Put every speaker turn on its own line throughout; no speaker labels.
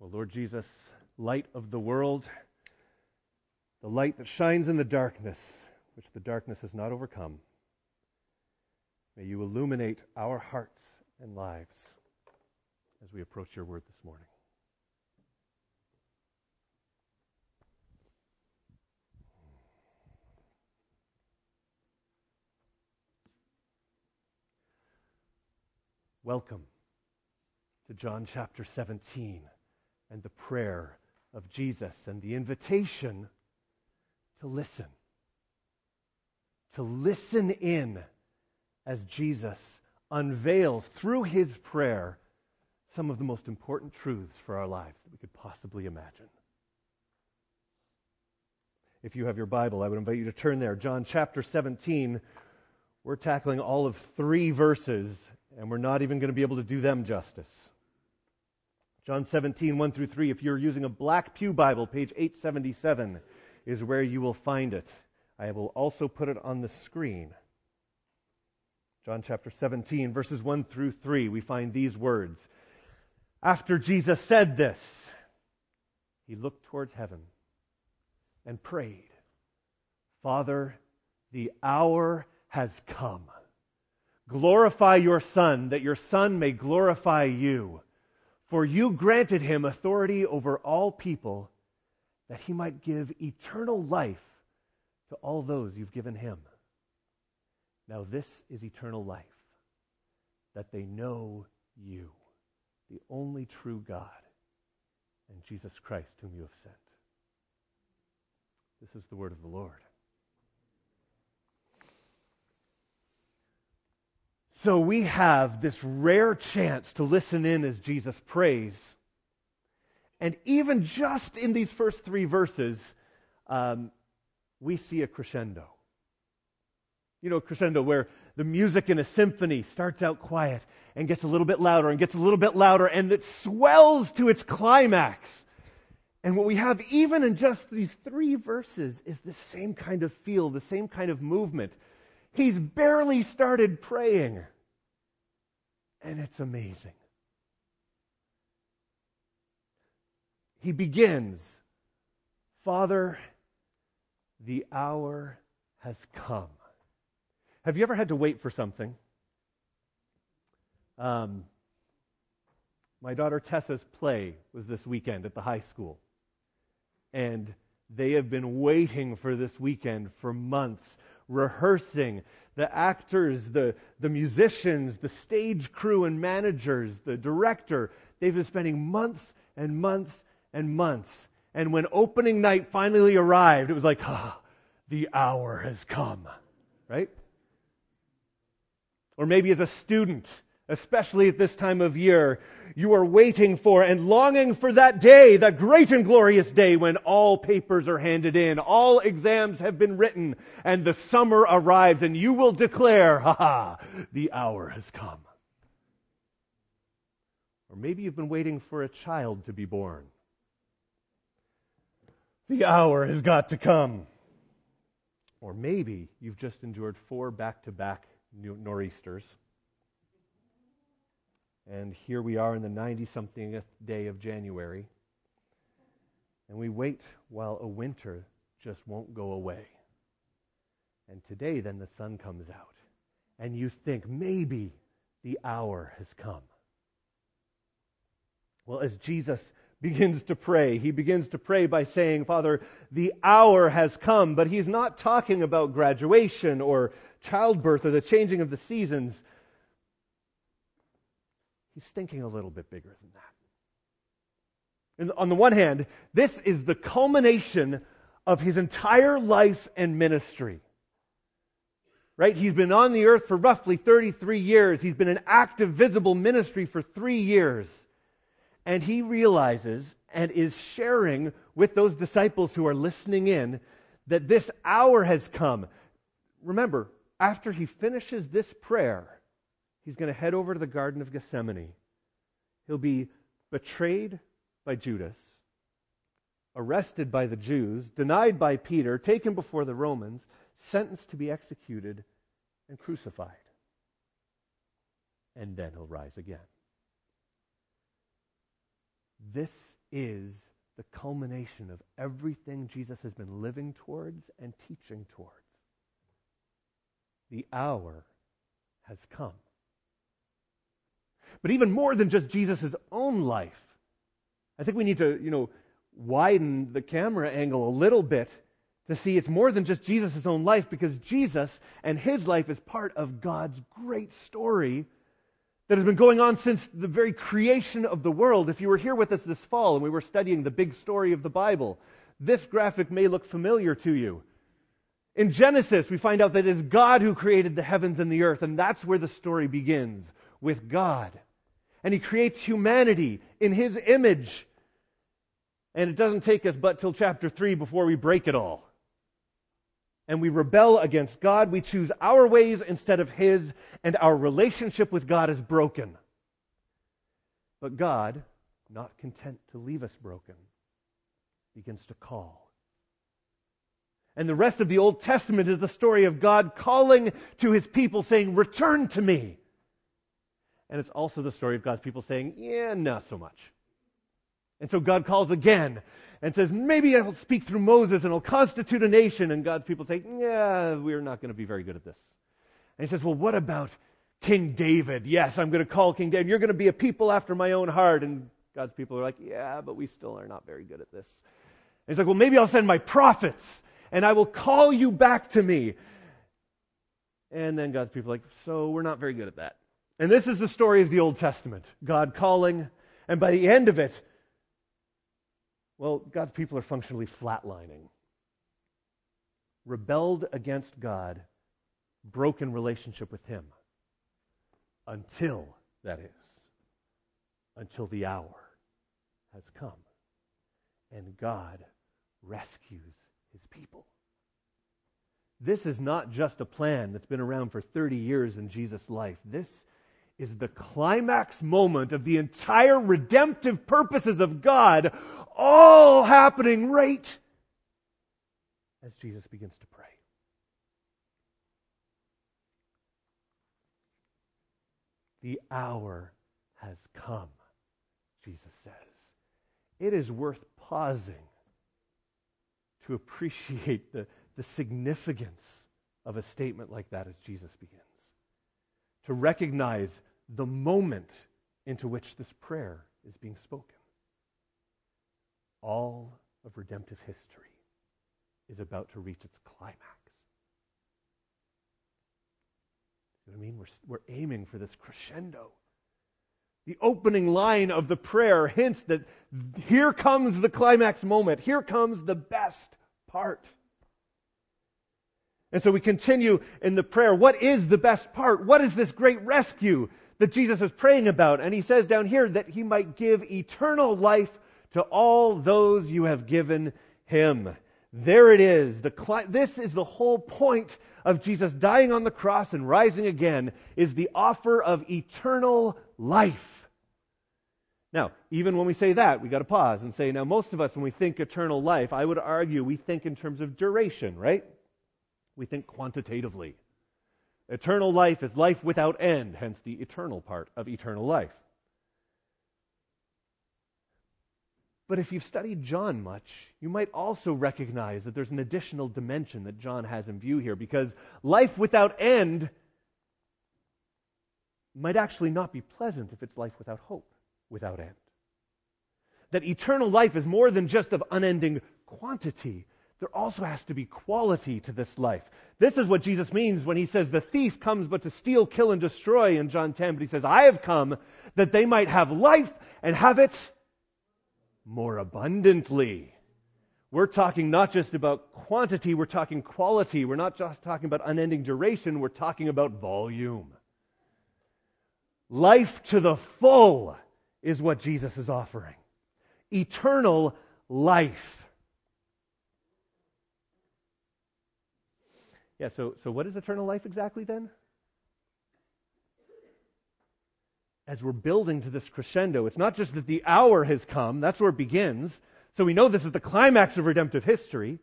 Well, Lord Jesus, light of the world, the light that shines in the darkness, which the darkness has not overcome, may you illuminate our hearts and lives as we approach your word this morning. Welcome to John chapter 17 and the prayer of Jesus and the invitation to listen. To listen in as Jesus unveils through his prayer some of the most important truths for our lives that we could possibly imagine. If you have your Bible, I would invite you to turn there. John chapter 17. We're tackling all of three verses, and we're not even going to be able to do them justice. John 17, 1 through 3. If you're using a Black Pew Bible, page 877 is where you will find it. I will also put it on the screen. John chapter 17, verses 1 through 3, we find these words. After Jesus said this, he looked towards heaven and prayed, Father, the hour has come. Glorify your Son, that your Son may glorify you. For you granted him authority over all people, that he might give eternal life to all those you've given him. Now, this is eternal life, that they know you, the only true God, and Jesus Christ, whom you have sent. This is the word of the Lord. So we have this rare chance to listen in as Jesus prays. And even just in these first three verses, um, we see a crescendo. You know, crescendo where the music in a symphony starts out quiet and gets a little bit louder and gets a little bit louder and it swells to its climax. And what we have even in just these three verses is the same kind of feel, the same kind of movement. He's barely started praying. And it's amazing. He begins, Father, the hour has come. Have you ever had to wait for something? Um, my daughter Tessa's play was this weekend at the high school. And they have been waiting for this weekend for months rehearsing, the actors, the, the musicians, the stage crew and managers, the director, they've been spending months and months and months. And when opening night finally arrived, it was like, ah, the hour has come. Right? Or maybe as a student, especially at this time of year, you are waiting for and longing for that day, that great and glorious day when all papers are handed in, all exams have been written, and the summer arrives and you will declare, ha ha, the hour has come. Or maybe you've been waiting for a child to be born. The hour has got to come. Or maybe you've just endured four back to back nor'easters and here we are in the 90 something day of January. And we wait while a winter just won't go away. And today, then, the sun comes out. And you think maybe the hour has come. Well, as Jesus begins to pray, he begins to pray by saying, Father, the hour has come. But he's not talking about graduation or childbirth or the changing of the seasons. He's thinking a little bit bigger than that. And on the one hand, this is the culmination of his entire life and ministry. Right? He's been on the earth for roughly 33 years. He's been an active, visible ministry for three years. And he realizes and is sharing with those disciples who are listening in that this hour has come. Remember, after he finishes this prayer, he's going to head over to the Garden of Gethsemane. He'll be betrayed by Judas, arrested by the Jews, denied by Peter, taken before the Romans, sentenced to be executed, and crucified. And then he'll rise again. This is the culmination of everything Jesus has been living towards and teaching towards. The hour has come. But even more than just Jesus' own life, I think we need to, you know, widen the camera angle a little bit to see it's more than just Jesus' own life because Jesus and his life is part of God's great story that has been going on since the very creation of the world. If you were here with us this fall and we were studying the big story of the Bible, this graphic may look familiar to you. In Genesis, we find out that it is God who created the heavens and the earth, and that's where the story begins with God. And He creates humanity in His image. And it doesn't take us but till chapter 3 before we break it all and we rebel against God. We choose our ways instead of His, and our relationship with God is broken. But God, not content to leave us broken, begins to call. And the rest of the Old Testament is the story of God calling to His people saying, Return to me. And it's also the story of God's people saying, Yeah, not so much. And so God calls again and says, maybe I'll speak through Moses and I'll constitute a nation. And God's people say, yeah, we're not going to be very good at this. And he says, well, what about King David? Yes, I'm going to call King David. You're going to be a people after my own heart. And God's people are like, yeah, but we still are not very good at this. And he's like, well, maybe I'll send my prophets and I will call you back to me. And then God's people are like, so we're not very good at that. And this is the story of the Old Testament. God calling, and by the end of it, well, God's people are functionally flatlining. Rebelled against God, broken relationship with Him. Until, that is, until the hour has come and God rescues His people. This is not just a plan that's been around for 30 years in Jesus' life. This is the climax moment of the entire redemptive purposes of God all happening right as Jesus begins to pray. The hour has come, Jesus says. It is worth pausing to appreciate the, the significance of a statement like that as Jesus begins. To recognize the moment into which this prayer is being spoken all of redemptive history is about to reach its climax. You know what I mean? We're, we're aiming for this crescendo. The opening line of the prayer hints that here comes the climax moment. Here comes the best part. And so we continue in the prayer. What is the best part? What is this great rescue that Jesus is praying about? And he says down here that he might give eternal life to all those you have given him. There it is. The, this is the whole point of Jesus dying on the cross and rising again is the offer of eternal life. Now, even when we say that, we got to pause and say, now most of us when we think eternal life, I would argue we think in terms of duration, right? We think quantitatively. Eternal life is life without end, hence the eternal part of eternal life. But if you've studied John much, you might also recognize that there's an additional dimension that John has in view here because life without end might actually not be pleasant if it's life without hope, without end. That eternal life is more than just of unending quantity. There also has to be quality to this life. This is what Jesus means when he says the thief comes but to steal, kill, and destroy in John 10. But he says, I have come that they might have life and have it more abundantly. We're talking not just about quantity, we're talking quality. We're not just talking about unending duration, we're talking about volume. Life to the full is what Jesus is offering. Eternal life. Yeah, so, so what is eternal life exactly then? as we're building to this crescendo, it's not just that the hour has come, that's where it begins. So we know this is the climax of redemptive history.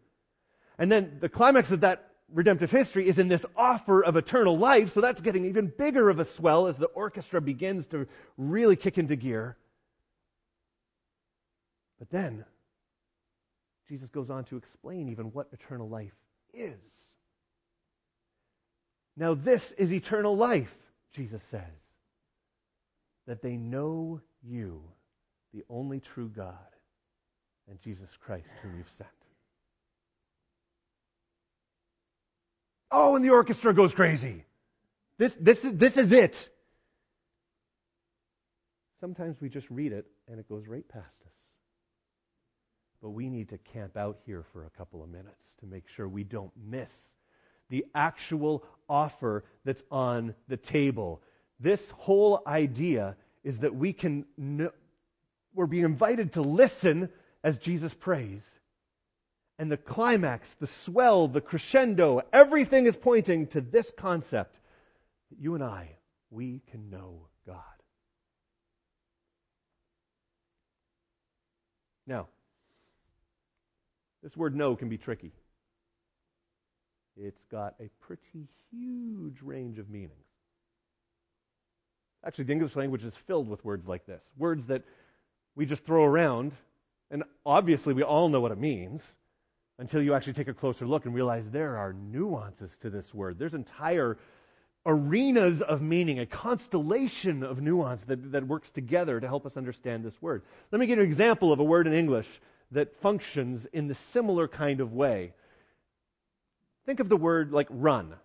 And then the climax of that redemptive history is in this offer of eternal life, so that's getting even bigger of a swell as the orchestra begins to really kick into gear. But then, Jesus goes on to explain even what eternal life is. Now, this is eternal life, Jesus says, that they know you, the only true God, and Jesus Christ, whom you've sent. Oh, and the orchestra goes crazy. This, this, this is it. Sometimes we just read it and it goes right past us. But we need to camp out here for a couple of minutes to make sure we don't miss the actual offer that's on the table. This whole idea is that we can, know, we're being invited to listen as Jesus prays. And the climax, the swell, the crescendo, everything is pointing to this concept that you and I, we can know God. Now, this word know can be tricky. It's got a pretty huge range of meanings. Actually, the English language is filled with words like this words that we just throw around, and obviously we all know what it means until you actually take a closer look and realize there are nuances to this word. There's entire arenas of meaning, a constellation of nuance that, that works together to help us understand this word. Let me give you an example of a word in English that functions in the similar kind of way. Think of the word like run.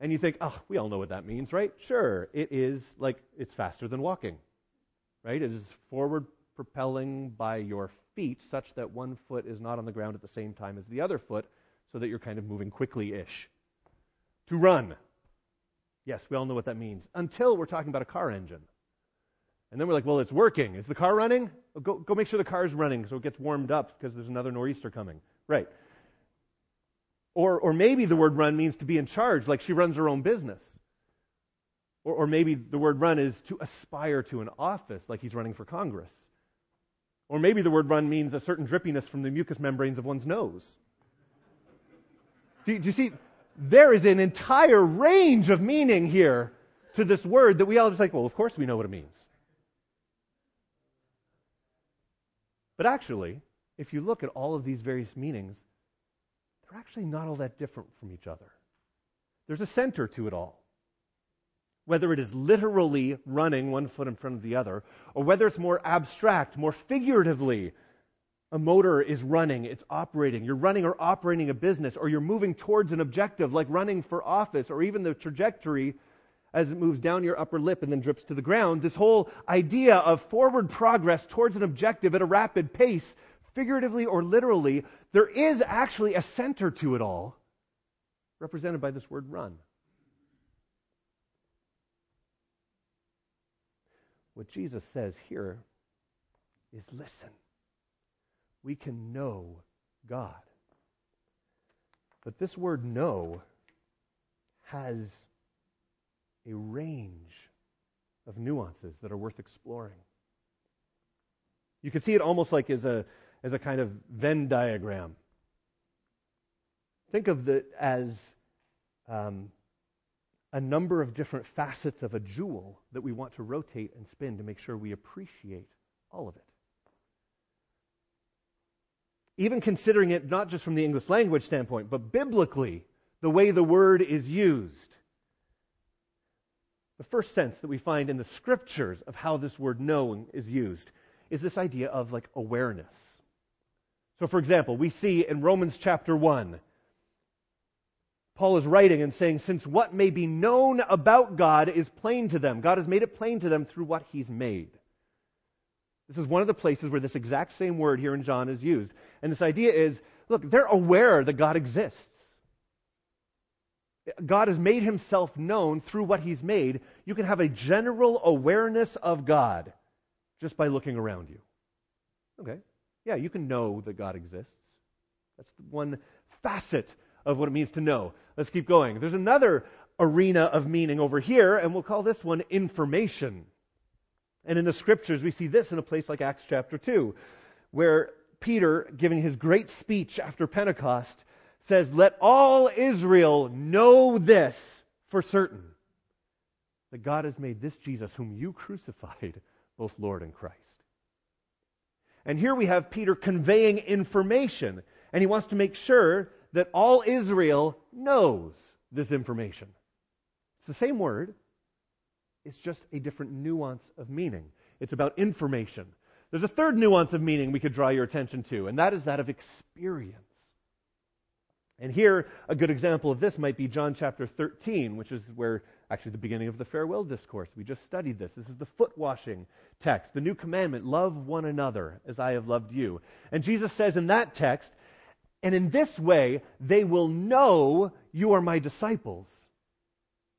And you think, oh, we all know what that means, right? Sure, it is like it's faster than walking, right? It is forward propelling by your feet such that one foot is not on the ground at the same time as the other foot so that you're kind of moving quickly ish. To run. Yes, we all know what that means. Until we're talking about a car engine. And then we're like, well, it's working. Is the car running? go, go make sure the car is running so it gets warmed up because there's another nor'easter coming. Right. Or, or maybe the word run means to be in charge, like she runs her own business. Or, or maybe the word run is to aspire to an office, like he's running for Congress. Or maybe the word run means a certain drippiness from the mucous membranes of one's nose. Do you, do you see? There is an entire range of meaning here to this word that we all just like, well, of course we know what it means. But actually, if you look at all of these various meanings, they're actually not all that different from each other. There's a center to it all. Whether it is literally running one foot in front of the other, or whether it's more abstract, more figuratively, a motor is running, it's operating. You're running or operating a business, or you're moving towards an objective, like running for office, or even the trajectory as it moves down your upper lip and then drips to the ground. This whole idea of forward progress towards an objective at a rapid pace, figuratively or literally, there is actually a center to it all, represented by this word run. What Jesus says here is listen. We can know God. But this word know has a range of nuances that are worth exploring. You could see it almost like as a, as a kind of Venn diagram. Think of it as um, a number of different facets of a jewel that we want to rotate and spin to make sure we appreciate all of it. Even considering it not just from the English language standpoint, but biblically, the way the word is used. The first sense that we find in the scriptures of how this word knowing is used is this idea of like awareness. So, for example, we see in Romans chapter 1, Paul is writing and saying, Since what may be known about God is plain to them, God has made it plain to them through what he's made. This is one of the places where this exact same word here in John is used. And this idea is look, they're aware that God exists. God has made himself known through what he's made. You can have a general awareness of God just by looking around you. Okay. Yeah, you can know that God exists. That's one facet of what it means to know. Let's keep going. There's another arena of meaning over here, and we'll call this one information. And in the scriptures, we see this in a place like Acts chapter 2, where Peter, giving his great speech after Pentecost, says, Let all Israel know this for certain that God has made this Jesus, whom you crucified, both Lord and Christ. And here we have Peter conveying information, and he wants to make sure that all Israel knows this information. It's the same word, it's just a different nuance of meaning. It's about information. There's a third nuance of meaning we could draw your attention to, and that is that of experience. And here, a good example of this might be John chapter 13, which is where actually the beginning of the farewell discourse. We just studied this. This is the foot washing text, the new commandment love one another as I have loved you. And Jesus says in that text, and in this way they will know you are my disciples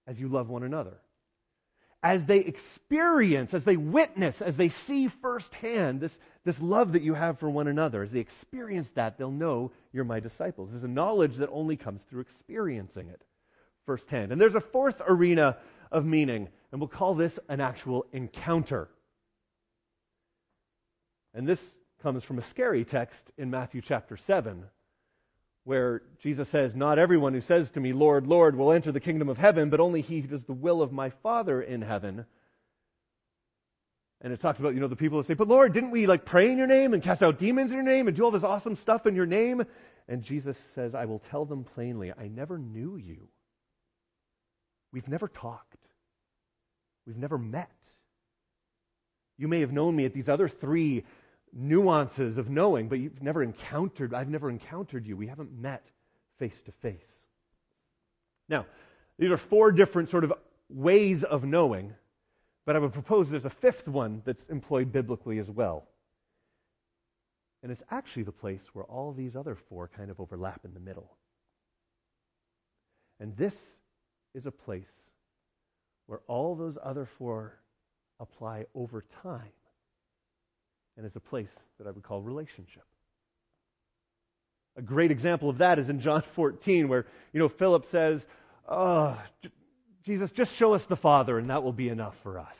as you love one another. As they experience, as they witness, as they see firsthand this, this love that you have for one another, as they experience that, they'll know you're my disciples. There's a knowledge that only comes through experiencing it firsthand. And there's a fourth arena of meaning, and we'll call this an actual encounter. And this comes from a scary text in Matthew chapter 7, where Jesus says, Not everyone who says to me, Lord, Lord, will enter the kingdom of heaven, but only he who does the will of my Father in heaven. And it talks about, you know, the people that say, But Lord, didn't we like pray in your name and cast out demons in your name and do all this awesome stuff in your name? And Jesus says, I will tell them plainly, I never knew you. We've never talked. We've never met. You may have known me at these other three nuances of knowing, but you've never encountered, I've never encountered you. We haven't met face to face. Now, these are four different sort of ways of knowing, but I would propose there's a fifth one that's employed biblically as well. And it's actually the place where all these other four kind of overlap in the middle. And this is a place where all those other four apply over time and is a place that I would call relationship. A great example of that is in John 14, where, you know, Philip says, Oh, Jesus, just show us the Father, and that will be enough for us.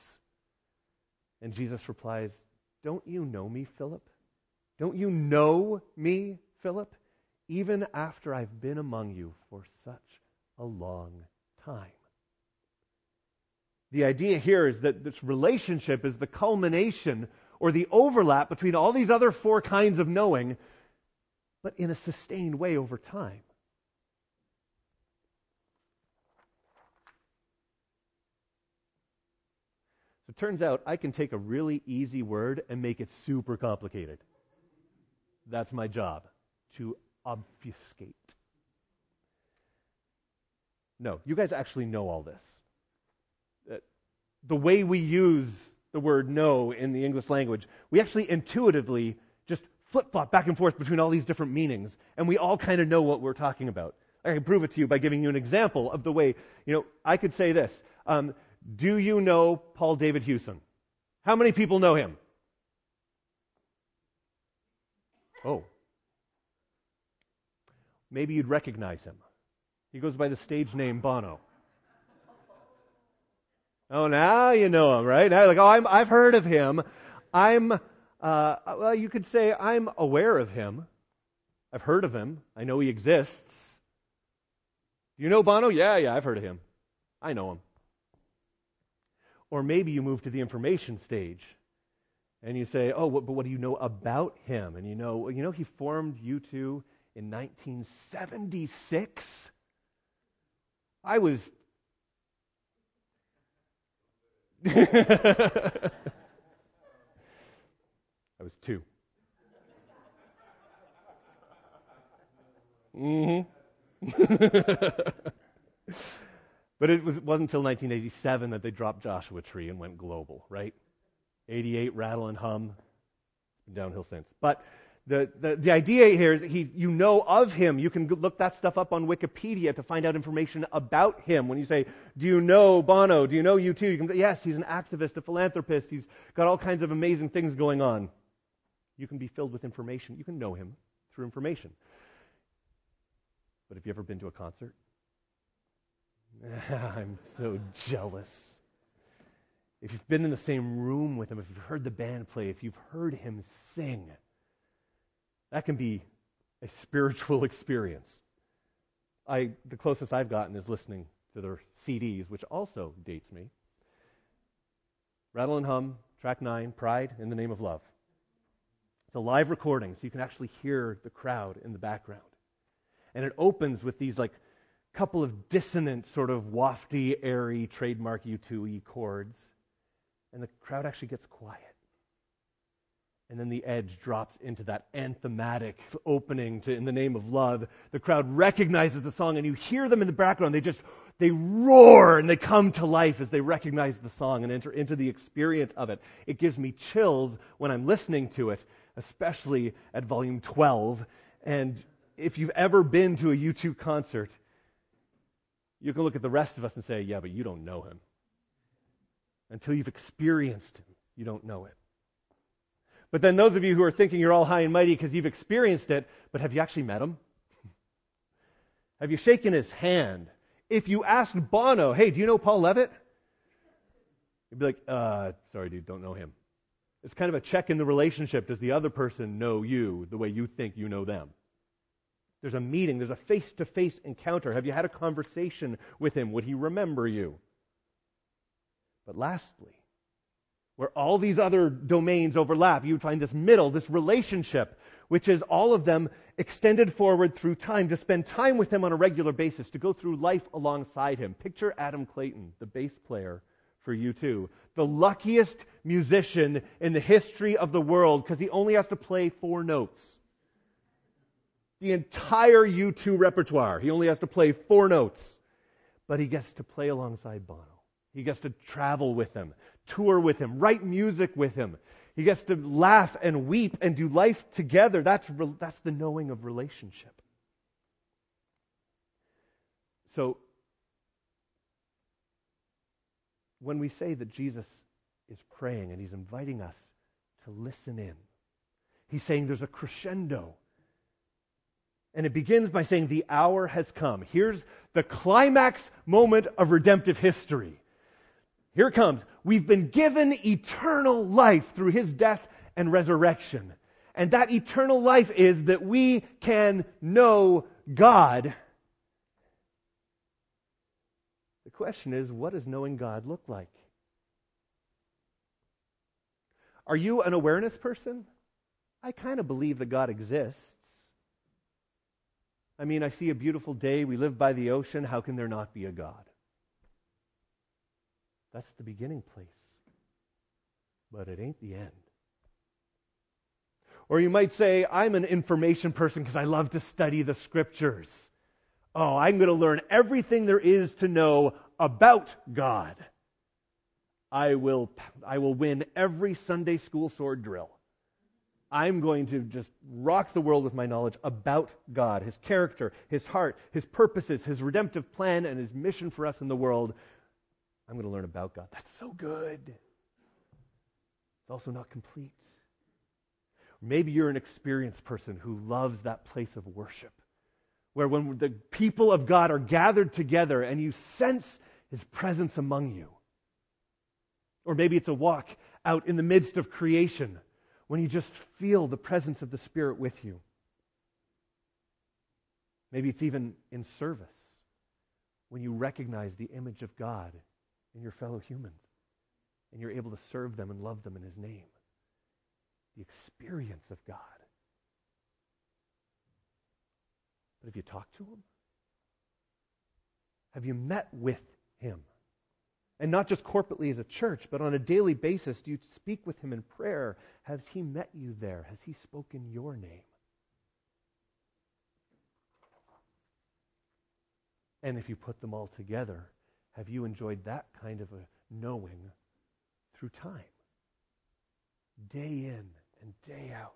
And Jesus replies, Don't you know me, Philip? Don't you know me, Philip? Even after I've been among you for such a long time. The idea here is that this relationship is the culmination or the overlap between all these other four kinds of knowing, but in a sustained way over time. So it turns out I can take a really easy word and make it super complicated. That's my job, to obfuscate. No, you guys actually know all this. The way we use the word know in the English language, we actually intuitively just flip flop back and forth between all these different meanings, and we all kind of know what we're talking about. I can prove it to you by giving you an example of the way, you know, I could say this. Um, do you know Paul David Hewson? How many people know him? Oh. Maybe you'd recognize him. He goes by the stage name Bono. Oh, now you know him, right? Now, like, oh, I'm, I've heard of him. I'm, uh, well, you could say I'm aware of him. I've heard of him. I know he exists. Do you know Bono? Yeah, yeah, I've heard of him. I know him. Or maybe you move to the information stage and you say, oh, but what do you know about him? And you know, you know, he formed U2 in 1976. I was I was two. Mm-hmm. but it was, wasn't until 1987 that they dropped Joshua Tree and went global, right? 88, Rattle and Hum, downhill since. But the, the, the idea here is he, you know of him. You can look that stuff up on Wikipedia to find out information about him. When you say, do you know Bono? Do you know U2? You can, yes, he's an activist, a philanthropist. He's got all kinds of amazing things going on. You can be filled with information. You can know him through information. But have you ever been to a concert? I'm so jealous. If you've been in the same room with him, if you've heard the band play, if you've heard him sing, that can be a spiritual experience. I, the closest I've gotten is listening to their CDs, which also dates me. Rattle and Hum, track nine, Pride in the Name of Love. It's a live recording, so you can actually hear the crowd in the background. And it opens with these like couple of dissonant, sort of wafty, airy, trademark U2E chords. And the crowd actually gets quiet. And then the Edge drops into that anthematic opening to In the Name of Love. The crowd recognizes the song, and you hear them in the background. They just, they roar and they come to life as they recognize the song and enter into the experience of it. It gives me chills when I'm listening to it, especially at volume 12. And if you've ever been to a U2 concert, you can look at the rest of us and say, yeah, but you don't know him. Until you've experienced him, you don't know it. But then those of you who are thinking you're all high and mighty because you've experienced it, but have you actually met him? Have you shaken his hand? If you asked Bono, hey, do you know Paul Levitt? He'd be like, uh, sorry, dude, don't know him. It's kind of a check in the relationship. Does the other person know you the way you think you know them? There's a meeting, there's a face to face encounter. Have you had a conversation with him? Would he remember you? But lastly, where all these other domains overlap, you would find this middle, this relationship, which is all of them extended forward through time to spend time with him on a regular basis, to go through life alongside him. Picture Adam Clayton, the bass player for U2, the luckiest musician in the history of the world because he only has to play four notes the entire U2 repertoire. He only has to play four notes, but he gets to play alongside Bono. He gets to travel with him, tour with him, write music with him. He gets to laugh and weep and do life together. That's, that's the knowing of relationship. So, when we say that Jesus is praying and he's inviting us to listen in, he's saying there's a crescendo and it begins by saying, The hour has come. Here's the climax moment of redemptive history. Here it comes. We've been given eternal life through his death and resurrection. And that eternal life is that we can know God. The question is, what does knowing God look like? Are you an awareness person? I kind of believe that God exists. I mean, I see a beautiful day. We live by the ocean. How can there not be a God? That's the beginning place. But it ain't the end. Or you might say, I'm an information person because I love to study the scriptures. Oh, I'm going to learn everything there is to know about God. I will, I will win every Sunday school sword drill. I'm going to just rock the world with my knowledge about God, His character, His heart, His purposes, His redemptive plan, and His mission for us in the world. I'm going to learn about God. That's so good. It's also not complete. Maybe you're an experienced person who loves that place of worship, where when the people of God are gathered together and you sense His presence among you. Or maybe it's a walk out in the midst of creation when you just feel the presence of the Spirit with you. Maybe it's even in service when you recognize the image of God in your fellow humans and you're able to serve them and love them in His name. The experience of God. But have you talked to Him? Have you met with Him? And not just corporately as a church, but on a daily basis, do you speak with him in prayer? Has he met you there? Has he spoken your name? And if you put them all together, have you enjoyed that kind of a knowing through time? Day in and day out,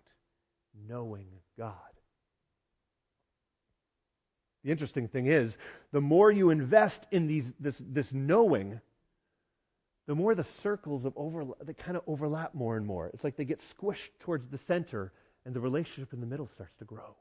knowing God. The interesting thing is, the more you invest in these, this, this knowing, the more the circles of overlap, they kind of overlap more and more. It's like they get squished towards the center and the relationship in the middle starts to grow.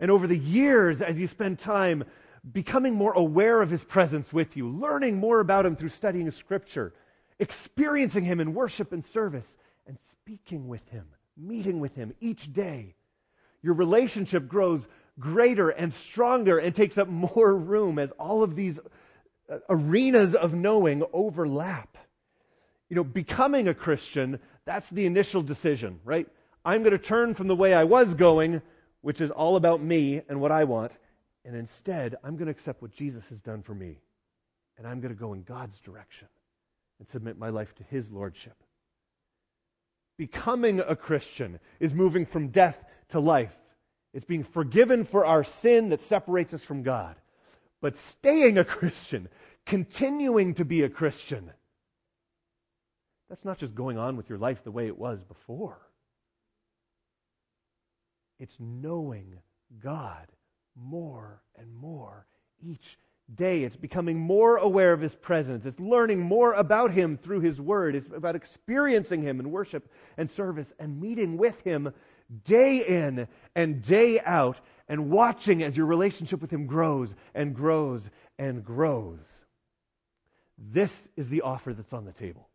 And over the years, as you spend time becoming more aware of his presence with you, learning more about him through studying scripture, experiencing him in worship and service, and speaking with him, meeting with him each day, your relationship grows greater and stronger and takes up more room as all of these uh, arenas of knowing overlap. You know, becoming a Christian, That's the initial decision, right? I'm going to turn from the way I was going, which is all about me and what I want, and instead, I'm going to accept what Jesus has done for me. And I'm going to go in God's direction and submit my life to His Lordship. Becoming a Christian is moving from death to life. It's being forgiven for our sin that separates us from God. But staying a Christian, continuing to be a Christian, that's not just going on with your life the way it was before. It's knowing God more and more each day. It's becoming more aware of His presence. It's learning more about Him through His Word. It's about experiencing Him in worship and service and meeting with Him day in and day out and watching as your relationship with Him grows and grows and grows. This is the offer that's on the table.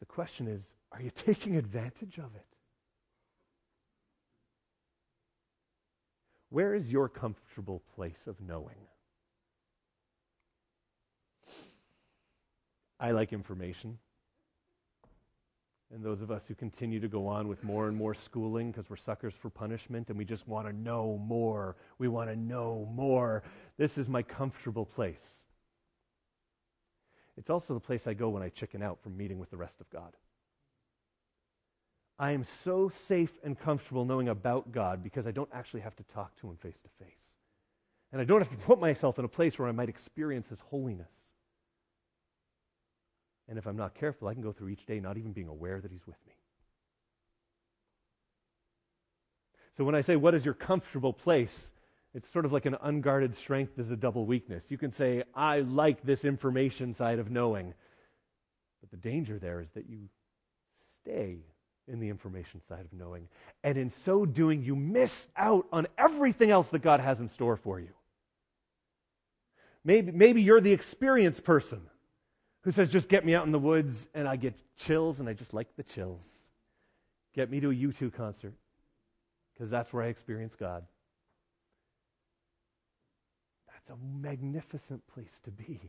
The question is are you taking advantage of it? Where is your comfortable place of knowing? I like information. And those of us who continue to go on with more and more schooling because we're suckers for punishment and we just want to know more. We want to know more. This is my comfortable place. It's also the place I go when I chicken out from meeting with the rest of God. I am so safe and comfortable knowing about God because I don't actually have to talk to Him face to face. And I don't have to put myself in a place where I might experience His holiness. And if I'm not careful, I can go through each day not even being aware that He's with me. So when I say, What is your comfortable place? It's sort of like an unguarded strength is a double weakness. You can say, I like this information side of knowing. But the danger there is that you stay in the information side of knowing. And in so doing, you miss out on everything else that God has in store for you. Maybe, maybe you're the experienced person who says, just get me out in the woods and I get chills and I just like the chills. Get me to a U2 concert because that's where I experience God. That's a magnificent place to be.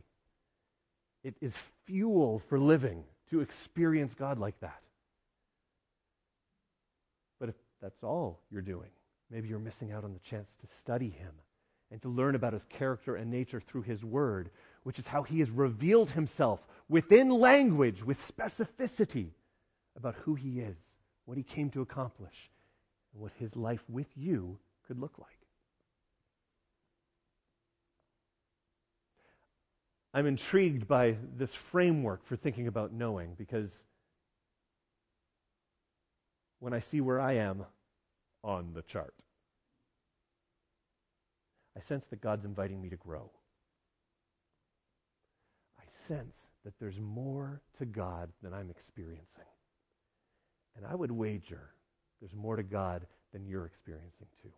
It is fuel for living to experience God like that. That's all you're doing. Maybe you're missing out on the chance to study him and to learn about his character and nature through his word, which is how he has revealed himself within language with specificity about who he is, what he came to accomplish, and what his life with you could look like. I'm intrigued by this framework for thinking about knowing because when I see where I am on the chart. I sense that God's inviting me to grow. I sense that there's more to God than I'm experiencing. And I would wager there's more to God than you're experiencing too.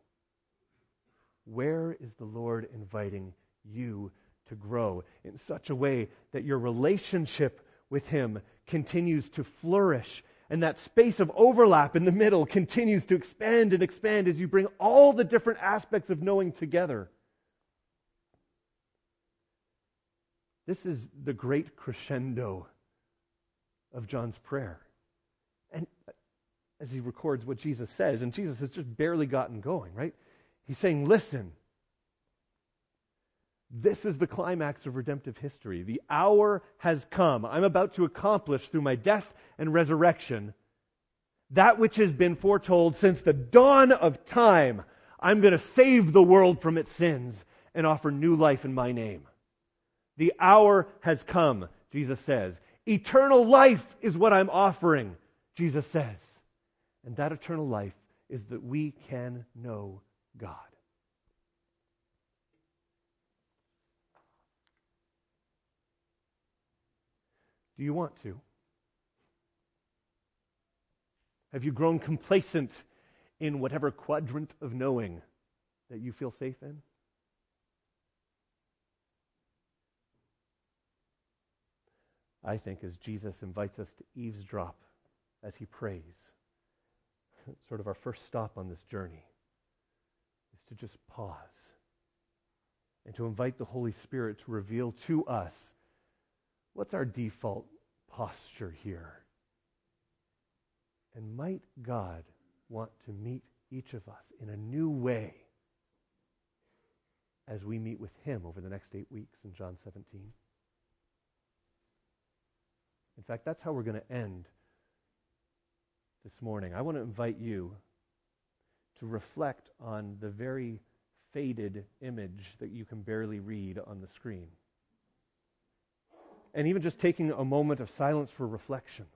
Where is the Lord inviting you to grow in such a way that your relationship with Him continues to flourish and that space of overlap in the middle continues to expand and expand as you bring all the different aspects of knowing together. This is the great crescendo of John's prayer. And as he records what Jesus says, and Jesus has just barely gotten going, right? He's saying, Listen, this is the climax of redemptive history. The hour has come. I'm about to accomplish through my death and resurrection that which has been foretold since the dawn of time. I'm going to save the world from its sins and offer new life in my name. The hour has come, Jesus says. Eternal life is what I'm offering, Jesus says. And that eternal life is that we can know God. Do you want to? Have you grown complacent in whatever quadrant of knowing that you feel safe in? I think as Jesus invites us to eavesdrop as he prays, sort of our first stop on this journey is to just pause and to invite the Holy Spirit to reveal to us What's our default posture here? And might God want to meet each of us in a new way as we meet with Him over the next eight weeks in John 17? In fact, that's how we're going to end this morning. I want to invite you to reflect on the very faded image that you can barely read on the screen. And even just taking a moment of silence for reflection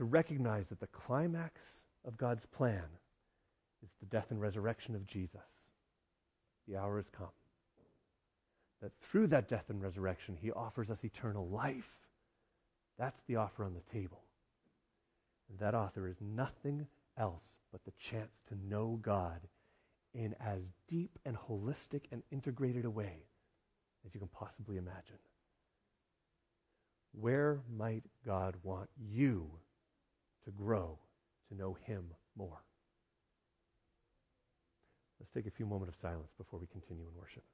to recognize that the climax of God's plan is the death and resurrection of Jesus. The hour has come. That through that death and resurrection, he offers us eternal life. That's the offer on the table. And that offer is nothing else but the chance to know God in as deep and holistic and integrated a way as you can possibly imagine. Where might God want you to grow to know Him more? Let's take a few moments of silence before we continue in worship.